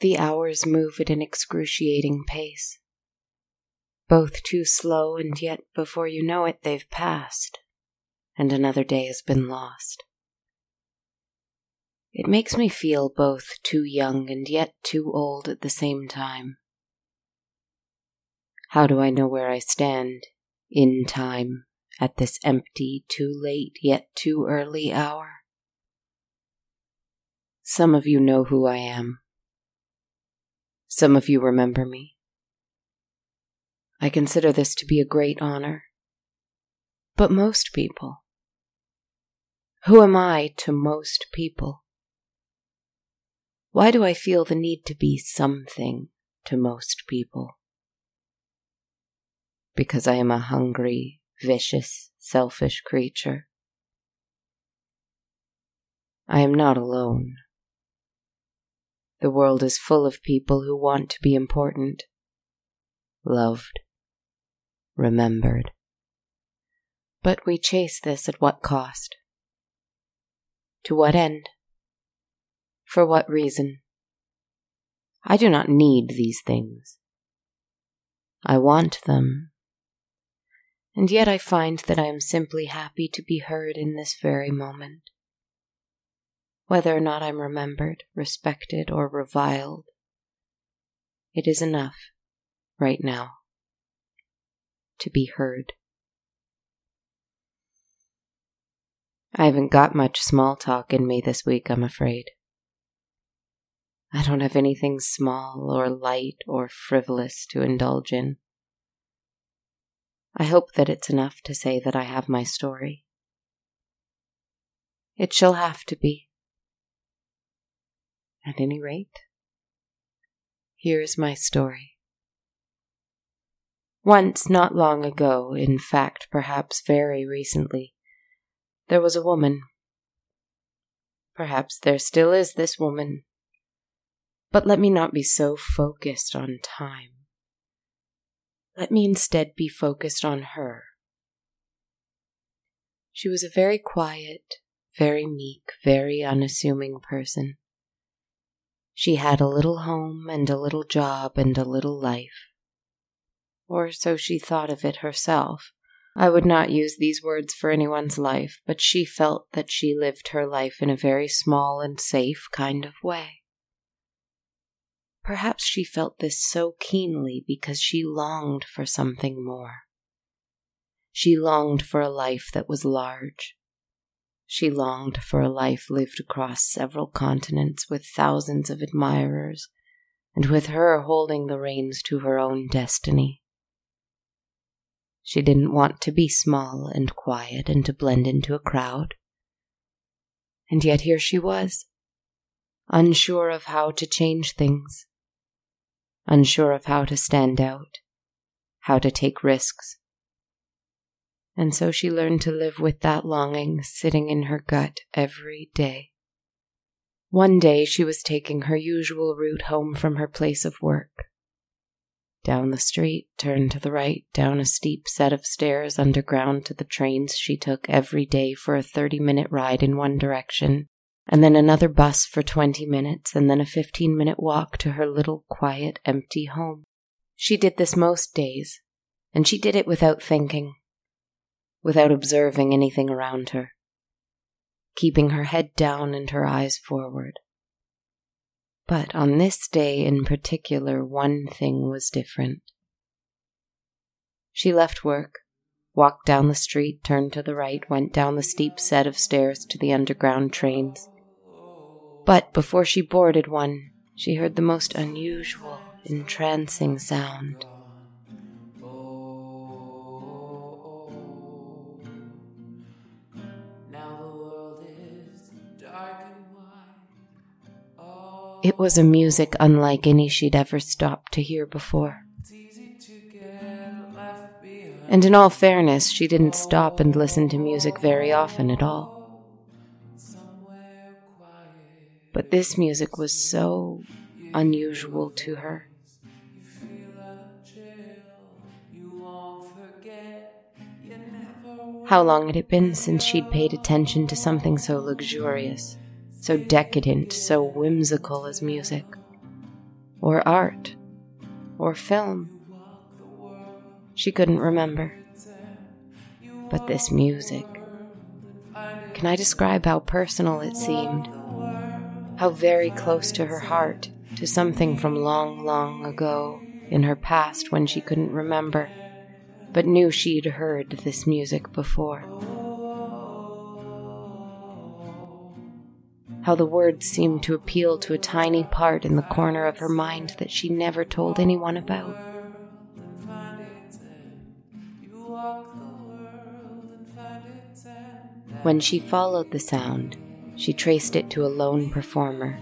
The hours move at an excruciating pace. Both too slow, and yet before you know it, they've passed, and another day has been lost. It makes me feel both too young and yet too old at the same time. How do I know where I stand in time at this empty, too late yet too early hour? Some of you know who I am. Some of you remember me. I consider this to be a great honor. But most people, who am I to most people? Why do I feel the need to be something to most people? Because I am a hungry, vicious, selfish creature. I am not alone. The world is full of people who want to be important, loved, remembered. But we chase this at what cost? To what end? For what reason? I do not need these things. I want them. And yet I find that I am simply happy to be heard in this very moment. Whether or not I'm remembered, respected, or reviled, it is enough, right now, to be heard. I haven't got much small talk in me this week, I'm afraid. I don't have anything small or light or frivolous to indulge in. I hope that it's enough to say that I have my story. It shall have to be. At any rate, here's my story. Once, not long ago, in fact, perhaps very recently, there was a woman. Perhaps there still is this woman but let me not be so focused on time. Let me instead be focused on her. She was a very quiet, very meek, very unassuming person. She had a little home and a little job and a little life. Or so she thought of it herself. I would not use these words for anyone's life, but she felt that she lived her life in a very small and safe kind of way. Perhaps she felt this so keenly because she longed for something more. She longed for a life that was large. She longed for a life lived across several continents with thousands of admirers, and with her holding the reins to her own destiny. She didn't want to be small and quiet and to blend into a crowd. And yet here she was, unsure of how to change things unsure of how to stand out, how to take risks. And so she learned to live with that longing sitting in her gut every day. One day she was taking her usual route home from her place of work. Down the street, turned to the right, down a steep set of stairs underground to the trains she took every day for a 30 minute ride in one direction, and then another bus for 20 minutes, and then a 15 minute walk to her little quiet, empty home. She did this most days, and she did it without thinking, without observing anything around her, keeping her head down and her eyes forward. But on this day in particular, one thing was different. She left work, walked down the street, turned to the right, went down the steep set of stairs to the underground trains. But before she boarded one, she heard the most unusual, entrancing sound. It was a music unlike any she'd ever stopped to hear before. And in all fairness, she didn't stop and listen to music very often at all. But this music was so unusual to her. How long had it been since she'd paid attention to something so luxurious, so decadent, so whimsical as music? or art, or film. She couldn't remember. But this music. Can I describe how personal it seemed? How very close to her heart, to something from long, long ago, in her past when she couldn't remember, but knew she'd heard this music before. How the words seemed to appeal to a tiny part in the corner of her mind that she never told anyone about. When she followed the sound, she traced it to a lone performer,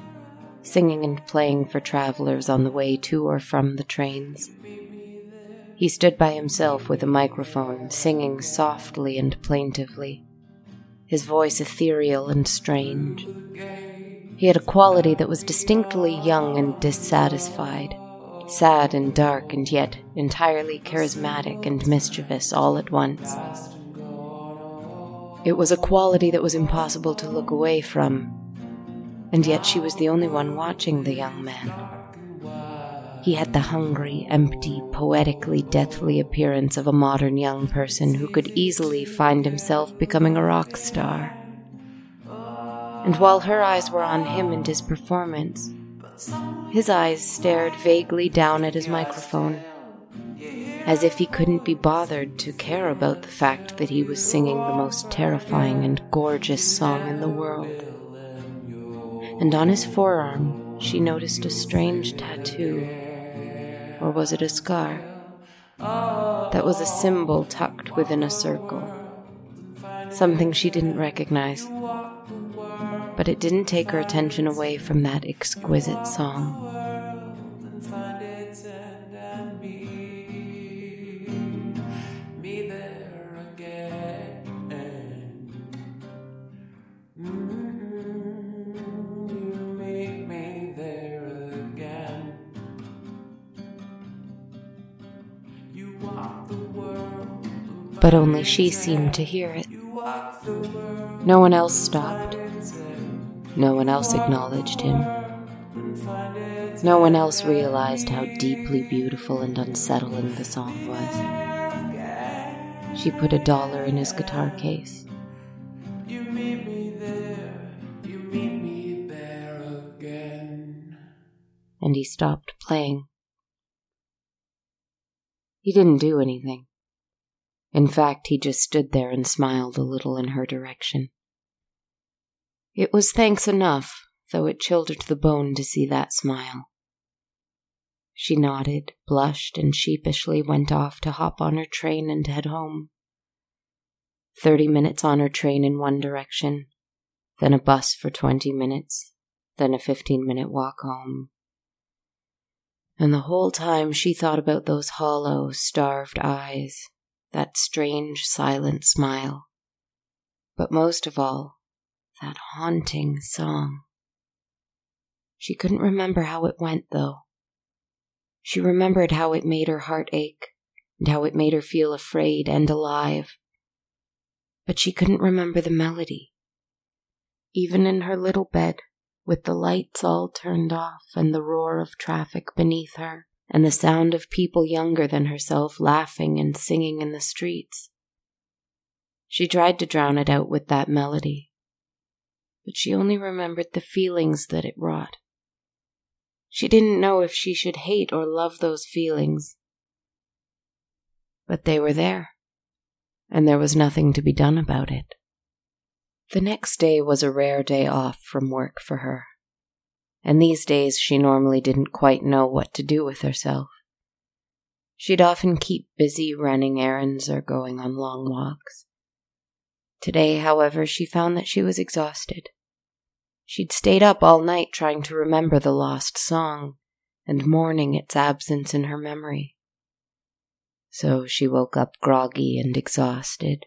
singing and playing for travelers on the way to or from the trains. He stood by himself with a microphone, singing softly and plaintively, his voice ethereal and strange. He had a quality that was distinctly young and dissatisfied, sad and dark, and yet entirely charismatic and mischievous all at once. It was a quality that was impossible to look away from, and yet she was the only one watching the young man. He had the hungry, empty, poetically deathly appearance of a modern young person who could easily find himself becoming a rock star. And while her eyes were on him and his performance, his eyes stared vaguely down at his microphone as if he couldn't be bothered to care about the fact that he was singing the most terrifying and gorgeous song in the world. And on his forearm, she noticed a strange tattoo. Or was it a scar? That was a symbol tucked within a circle. Something she didn't recognize. But it didn't take her attention away from that exquisite song. But only she seemed to hear it. No one else stopped. No one else acknowledged him. No one else realized how deeply beautiful and unsettling the song was. She put a dollar in his guitar case. And he stopped playing. He didn't do anything. In fact, he just stood there and smiled a little in her direction. It was thanks enough, though it chilled her to the bone to see that smile. She nodded, blushed, and sheepishly went off to hop on her train and head home. Thirty minutes on her train in one direction, then a bus for twenty minutes, then a fifteen minute walk home. And the whole time she thought about those hollow, starved eyes that strange silent smile. But most of all, that haunting song. She couldn't remember how it went, though. She remembered how it made her heart ache and how it made her feel afraid and alive. But she couldn't remember the melody. Even in her little bed, with the lights all turned off and the roar of traffic beneath her, and the sound of people younger than herself laughing and singing in the streets. She tried to drown it out with that melody, but she only remembered the feelings that it wrought. She didn't know if she should hate or love those feelings, but they were there, and there was nothing to be done about it. The next day was a rare day off from work for her and these days she normally didn't quite know what to do with herself. She'd often keep busy running errands or going on long walks. Today, however, she found that she was exhausted. She'd stayed up all night trying to remember the lost song and mourning its absence in her memory. So she woke up groggy and exhausted,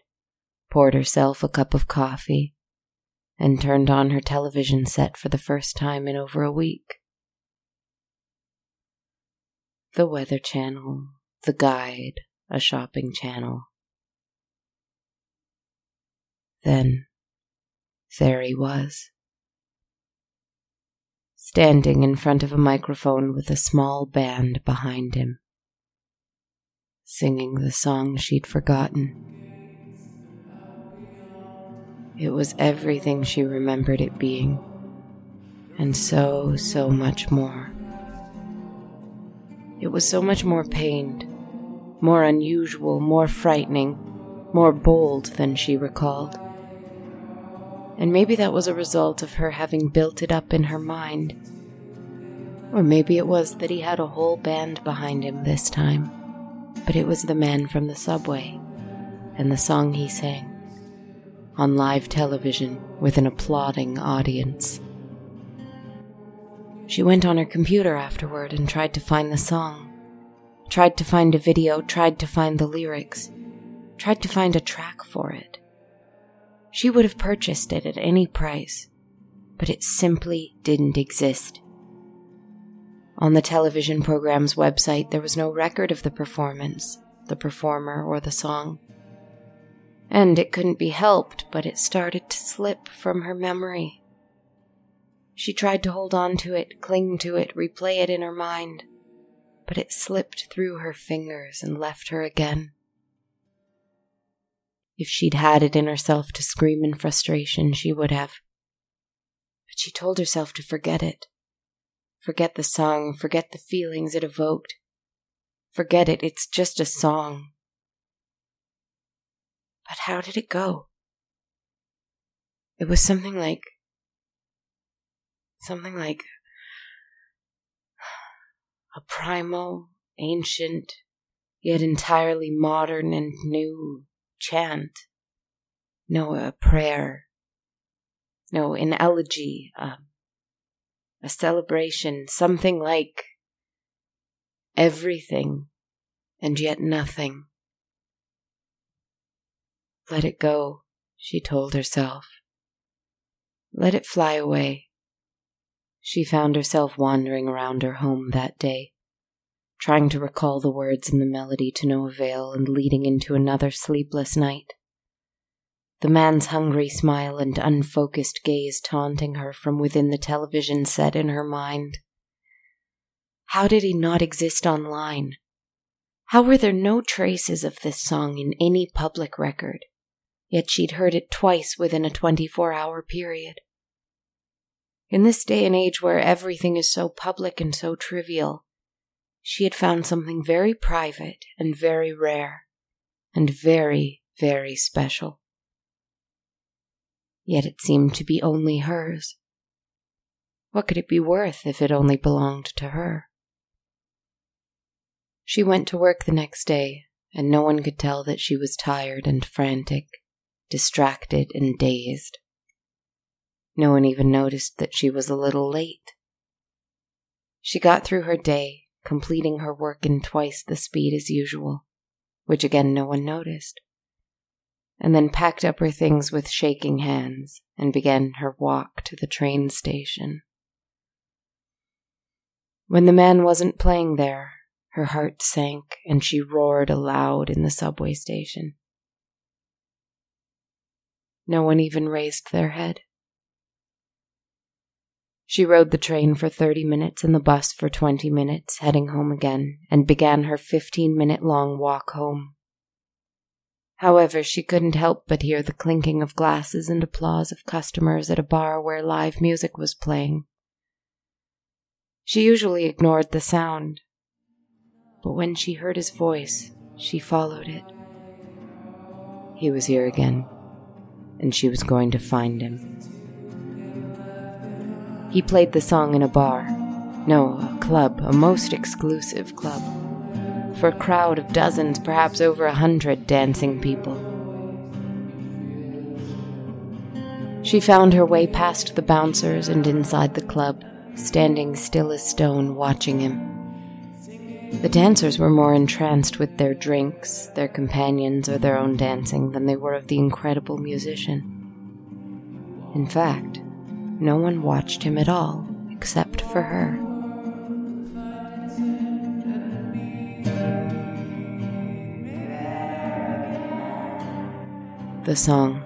poured herself a cup of coffee, and turned on her television set for the first time in over a week. The Weather Channel, The Guide, a shopping channel. Then there he was. standing in front of a microphone with a small band behind him, singing the song she'd forgotten. It was everything she remembered it being, and so, so much more. It was so much more pained, more unusual, more frightening, more bold than she recalled. And maybe that was a result of her having built it up in her mind. Or maybe it was that he had a whole band behind him this time, but it was the man from the subway and the song he sang on live television with an applauding audience. She went on her computer afterward and tried to find the song, tried to find a video, tried to find the lyrics, tried to find a track for it. She would have purchased it at any price, but it simply didn't exist. On the television program's website, there was no record of the performance, the performer, or the song. And it couldn't be helped, but it started to slip from her memory. She tried to hold on to it, cling to it, replay it in her mind, but it slipped through her fingers and left her again. If she'd had it in herself to scream in frustration, she would have. But she told herself to forget it. Forget the song, forget the feelings it evoked. Forget it, it's just a song. But how did it go? It was something like. something like. a primal, ancient, yet entirely modern and new chant, no, a prayer, no, an elegy, a, a celebration, something like everything and yet nothing. Let it go, she told herself. Let it fly away. She found herself wandering around her home that day, trying to recall the words and the melody to no avail and leading into another sleepless night. The man's hungry smile and unfocused gaze taunting her from within the television set in her mind. How did he not exist online? How were there no traces of this song in any public record? Yet she'd heard it twice within a 24 hour period. In this day and age where everything is so public and so trivial, she had found something very private and very rare and very, very special. Yet it seemed to be only hers. What could it be worth if it only belonged to her? She went to work the next day, and no one could tell that she was tired and frantic, distracted and dazed. No one even noticed that she was a little late. She got through her day completing her work in twice the speed as usual, which again no one noticed, and then packed up her things with shaking hands and began her walk to the train station. When the man wasn't playing there, her heart sank and she roared aloud in the subway station. No one even raised their head. She rode the train for 30 minutes and the bus for 20 minutes, heading home again, and began her 15 minute long walk home. However, she couldn't help but hear the clinking of glasses and applause of customers at a bar where live music was playing. She usually ignored the sound, but when she heard his voice, she followed it. He was here again, and she was going to find him. He played the song in a bar. No, a club, a most exclusive club. For a crowd of dozens, perhaps over a hundred dancing people. She found her way past the bouncers and inside the club, standing still as stone, watching him. The dancers were more entranced with their drinks, their companions, or their own dancing than they were of the incredible musician. In fact, no one watched him at all except for her. The song.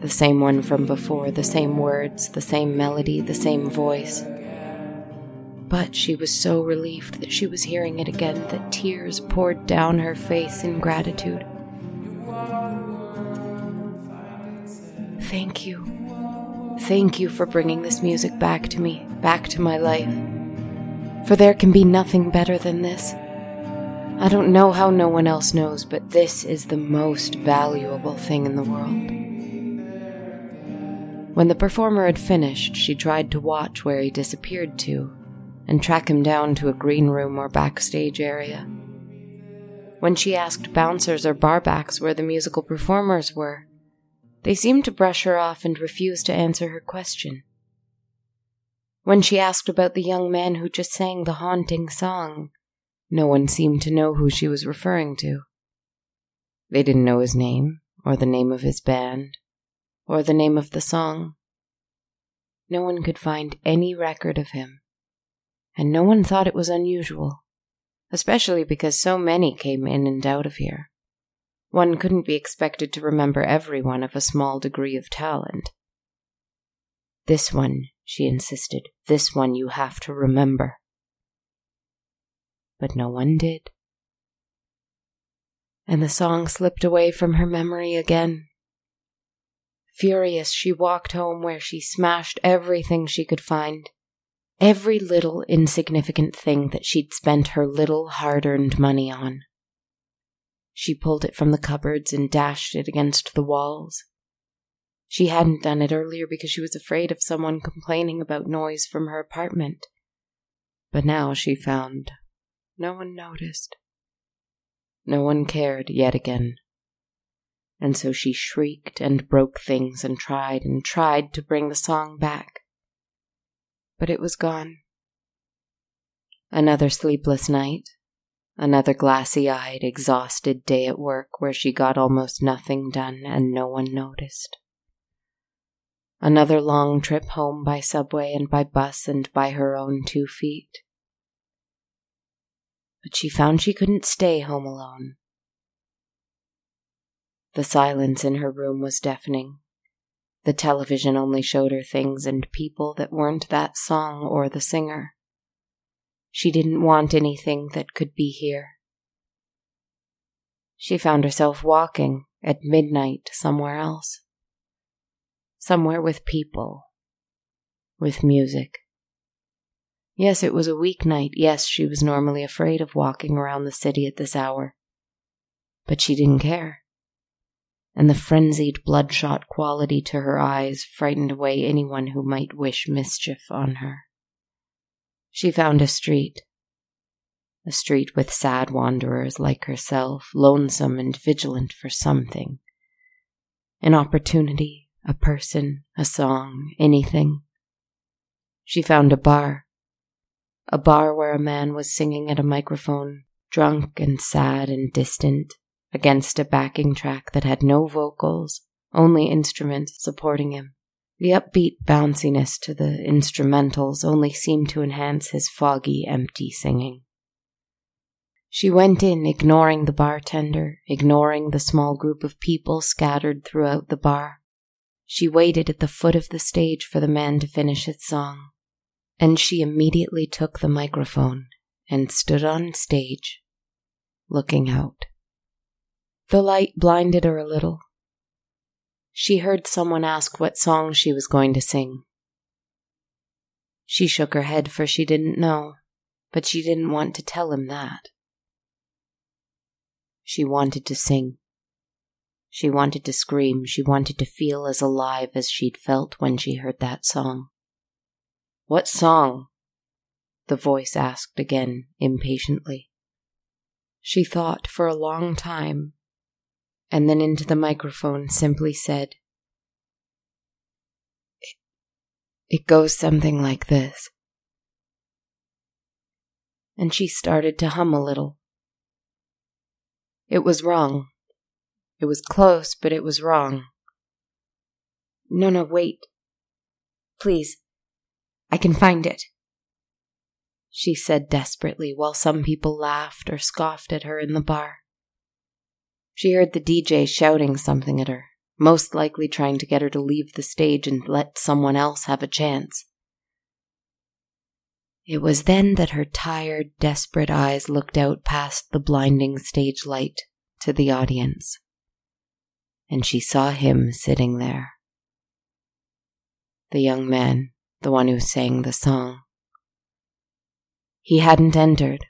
The same one from before, the same words, the same melody, the same voice. But she was so relieved that she was hearing it again that tears poured down her face in gratitude. Thank you. Thank you for bringing this music back to me, back to my life. For there can be nothing better than this. I don't know how no one else knows, but this is the most valuable thing in the world. When the performer had finished, she tried to watch where he disappeared to and track him down to a green room or backstage area. When she asked bouncers or barbacks where the musical performers were, they seemed to brush her off and refuse to answer her question. When she asked about the young man who just sang the haunting song, no one seemed to know who she was referring to. They didn't know his name, or the name of his band, or the name of the song. No one could find any record of him, and no one thought it was unusual, especially because so many came in and out of here. One couldn't be expected to remember everyone of a small degree of talent. This one, she insisted, this one you have to remember. But no one did. And the song slipped away from her memory again. Furious, she walked home where she smashed everything she could find. Every little insignificant thing that she'd spent her little hard earned money on. She pulled it from the cupboards and dashed it against the walls. She hadn't done it earlier because she was afraid of someone complaining about noise from her apartment. But now she found no one noticed. No one cared yet again and so she shrieked and broke things and tried and tried to bring the song back. But it was gone. Another sleepless night, another glassy eyed, exhausted day at work where she got almost nothing done and no one noticed. Another long trip home by subway and by bus and by her own two feet. But she found she couldn't stay home alone. The silence in her room was deafening. The television only showed her things and people that weren't that song or the singer. She didn't want anything that could be here. She found herself walking at midnight somewhere else. Somewhere with people. With music. Yes, it was a weeknight. Yes, she was normally afraid of walking around the city at this hour. But she didn't care and the frenzied, bloodshot quality to her eyes frightened away anyone who might wish mischief on her. She found a street. A street with sad wanderers like herself, lonesome and vigilant for something. An opportunity, a person, a song, anything. She found a bar. A bar where a man was singing at a microphone, drunk and sad and distant, against a backing track that had no vocals, only instruments supporting him. The upbeat bounciness to the instrumentals only seemed to enhance his foggy, empty singing. She went in, ignoring the bartender, ignoring the small group of people scattered throughout the bar. She waited at the foot of the stage for the man to finish his song, and she immediately took the microphone and stood on stage, looking out. The light blinded her a little. She heard someone ask what song she was going to sing. She shook her head, for she didn't know, but she didn't want to tell him that. She wanted to sing. She wanted to scream. She wanted to feel as alive as she'd felt when she heard that song. What song? The voice asked again, impatiently. She thought for a long time and then into the microphone simply said, It goes something like this. And she started to hum a little. It was wrong. It was close, but it was wrong. No, no, wait. Please. I can find it. She said desperately while some people laughed or scoffed at her in the bar. She heard the DJ shouting something at her, most likely trying to get her to leave the stage and let someone else have a chance. It was then that her tired, desperate eyes looked out past the blinding stage light to the audience, and she saw him sitting there. The young man, the one who sang the song. He hadn't entered.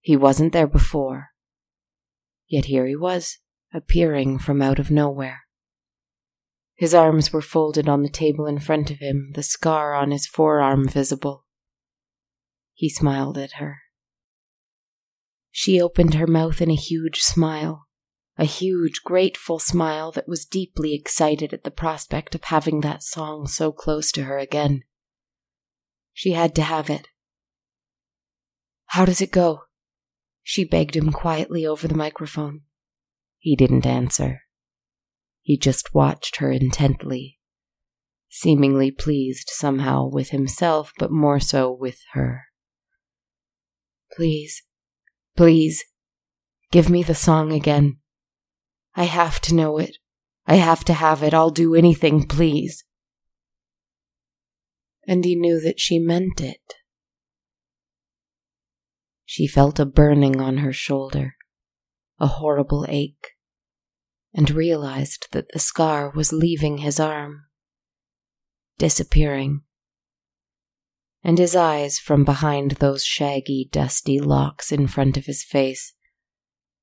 He wasn't there before. Yet here he was, appearing from out of nowhere. His arms were folded on the table in front of him, the scar on his forearm visible. He smiled at her. She opened her mouth in a huge smile, a huge, grateful smile that was deeply excited at the prospect of having that song so close to her again. She had to have it. How does it go? She begged him quietly over the microphone. He didn't answer. He just watched her intently, seemingly pleased somehow with himself, but more so with her. Please, please, give me the song again. I have to know it. I have to have it. I'll do anything, please. And he knew that she meant it. She felt a burning on her shoulder, a horrible ache, and realized that the scar was leaving his arm, disappearing and his eyes from behind those shaggy, dusty locks in front of his face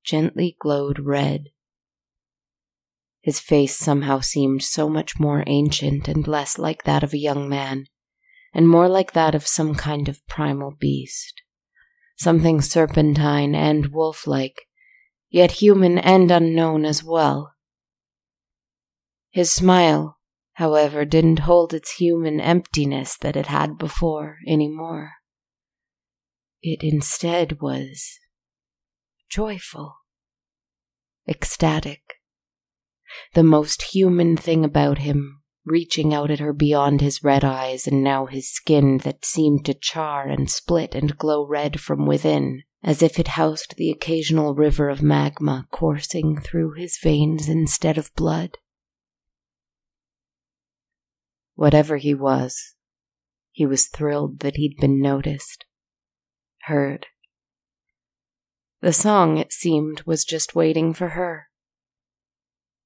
gently glowed red. His face somehow seemed so much more ancient and less like that of a young man, and more like that of some kind of primal beast. Something serpentine and wolf like, yet human and unknown as well. His smile however, didn't hold its human emptiness that it had before any more. It instead was joyful, ecstatic, the most human thing about him, reaching out at her beyond his red eyes and now his skin that seemed to char and split and glow red from within, as if it housed the occasional river of magma coursing through his veins instead of blood. Whatever he was, he was thrilled that he'd been noticed, heard. The song, it seemed, was just waiting for her.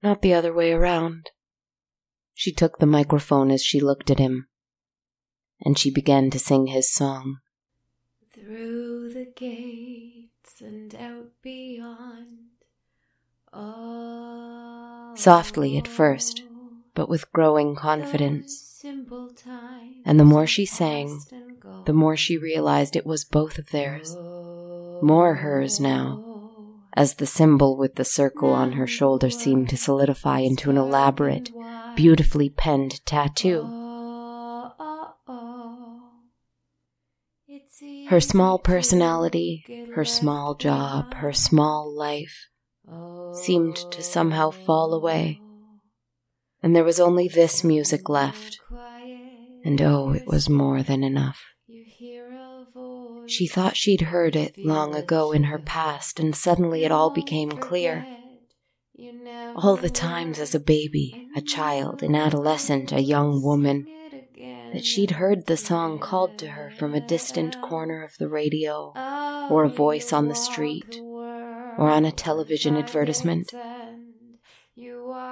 Not the other way around. She took the microphone as she looked at him, and she began to sing his song. Through the gates and out beyond. Oh, Softly at first, but with growing confidence. And the more she sang, the more she realized it was both of theirs, more hers now, as the symbol with the circle on her shoulder seemed to solidify into an elaborate, beautifully penned tattoo. Her small personality, her small job, her small life seemed to somehow fall away and there was only this music left. And oh, it was more than enough. She thought she'd heard it long ago in her past, and suddenly it all became clear. All the times as a baby, a child, an adolescent, a young woman, that she'd heard the song called to her from a distant corner of the radio, or a voice on the street, or on a television advertisement.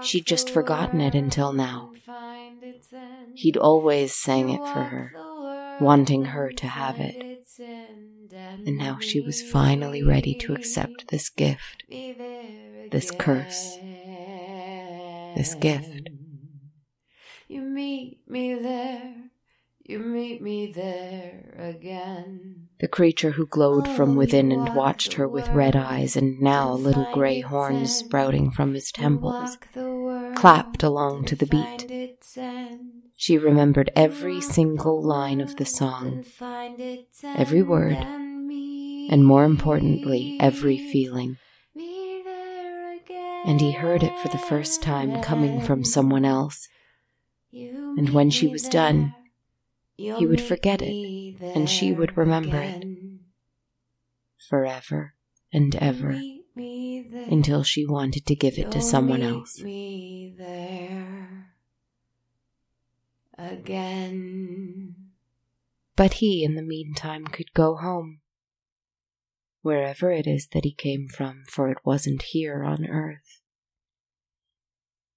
She'd just forgotten it until now. He'd always sang it for her, wanting her to have it. And now she was finally ready to accept this gift, this curse, this gift. You meet me there, you meet me there again. The creature who glowed from within and watched her with red eyes and now little grey horns sprouting from his temples, clapped along to the beat. She remembered every single line of the song, every word, and more importantly, every feeling. And he heard it for the first time coming from someone else. And when she was done, he would forget it, and she would remember it forever and ever until she wanted to give it to someone else. Again. But he, in the meantime, could go home. Wherever it is that he came from, for it wasn't here on earth.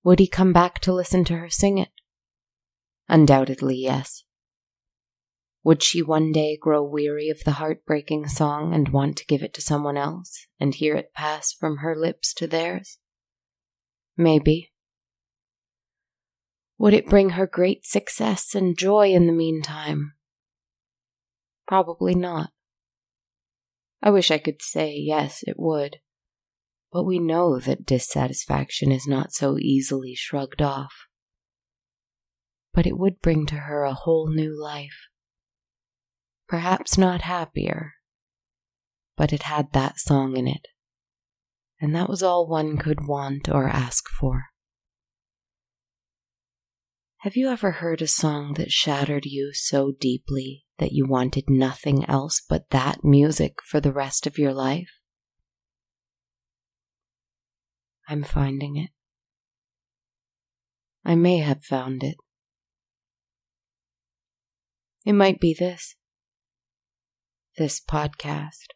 Would he come back to listen to her sing it? Undoubtedly, yes. Would she one day grow weary of the heartbreaking song and want to give it to someone else and hear it pass from her lips to theirs? Maybe. Would it bring her great success and joy in the meantime? Probably not. I wish I could say yes, it would. But we know that dissatisfaction is not so easily shrugged off. But it would bring to her a whole new life. Perhaps not happier, but it had that song in it, and that was all one could want or ask for. Have you ever heard a song that shattered you so deeply that you wanted nothing else but that music for the rest of your life? I'm finding it. I may have found it. It might be this. This podcast.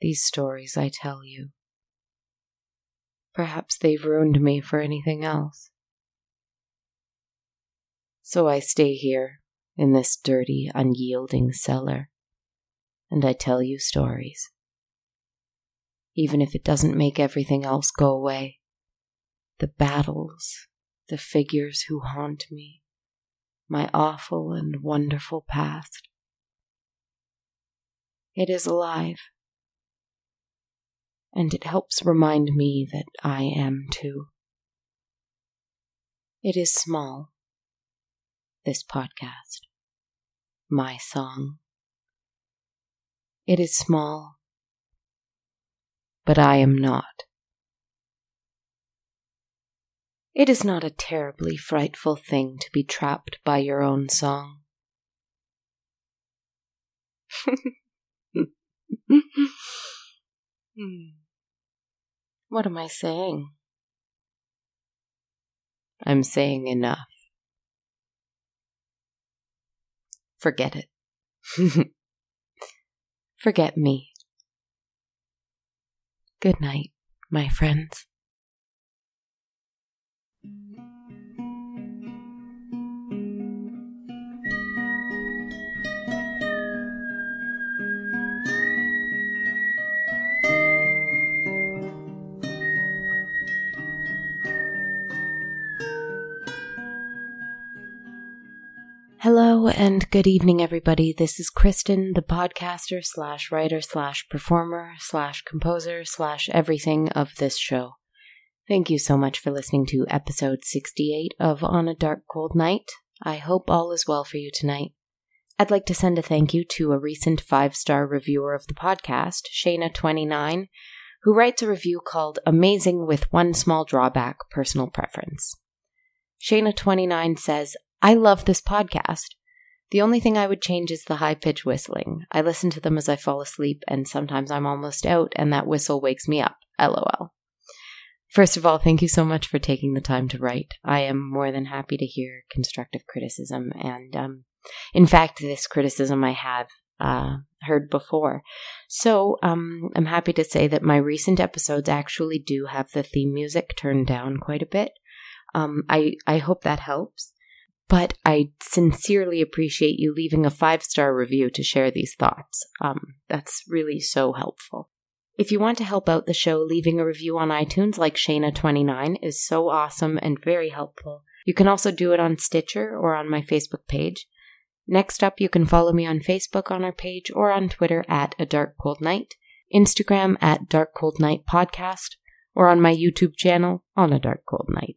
These stories I tell you. Perhaps they've ruined me for anything else. So I stay here in this dirty, unyielding cellar, and I tell you stories. Even if it doesn't make everything else go away. The battles, the figures who haunt me, my awful and wonderful past. It is alive, and it helps remind me that I am too. It is small this podcast, my song. It is small, but I am not. It is not a terribly frightful thing to be trapped by your own song. Hmm. Hmm. Hmm. what am I saying? I'm saying enough. Forget it. Forget me. Good night, my friends. Hello and good evening, everybody. This is Kristen, the podcaster slash writer slash performer slash composer slash everything of this show. Thank you so much for listening to episode 68 of On a Dark Cold Night. I hope all is well for you tonight. I'd like to send a thank you to a recent five star reviewer of the podcast, Shayna29, who writes a review called Amazing with One Small Drawback Personal Preference. Shayna29 says, I love this podcast. The only thing I would change is the high pitch whistling. I listen to them as I fall asleep, and sometimes I'm almost out, and that whistle wakes me up. LOL. First of all, thank you so much for taking the time to write. I am more than happy to hear constructive criticism, and um, in fact, this criticism I have uh, heard before. So um, I'm happy to say that my recent episodes actually do have the theme music turned down quite a bit. Um, I I hope that helps but I sincerely appreciate you leaving a five star review to share these thoughts. Um, that's really so helpful. If you want to help out the show, leaving a review on iTunes like Shayna29 is so awesome and very helpful. You can also do it on Stitcher or on my Facebook page. Next up, you can follow me on Facebook on our page or on Twitter at A Dark Cold Night, Instagram at Dark Cold Night Podcast, or on my YouTube channel on A Dark Cold Night.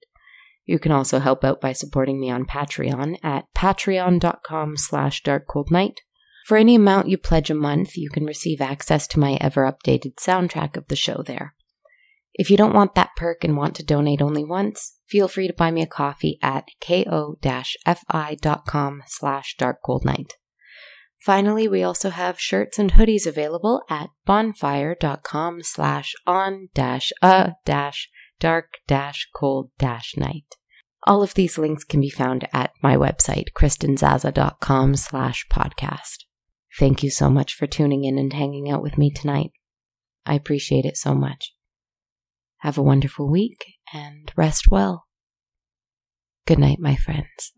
You can also help out by supporting me on Patreon at patreon.com slash darkcoldnight. For any amount you pledge a month, you can receive access to my ever updated soundtrack of the show there. If you don't want that perk and want to donate only once, feel free to buy me a coffee at ko-fi.com slash darkcoldnight. Finally, we also have shirts and hoodies available at bonfire.com slash on dash a dash dark dash cold dash night. All of these links can be found at my website, kristenzaza.com slash podcast. Thank you so much for tuning in and hanging out with me tonight. I appreciate it so much. Have a wonderful week and rest well. Good night, my friends.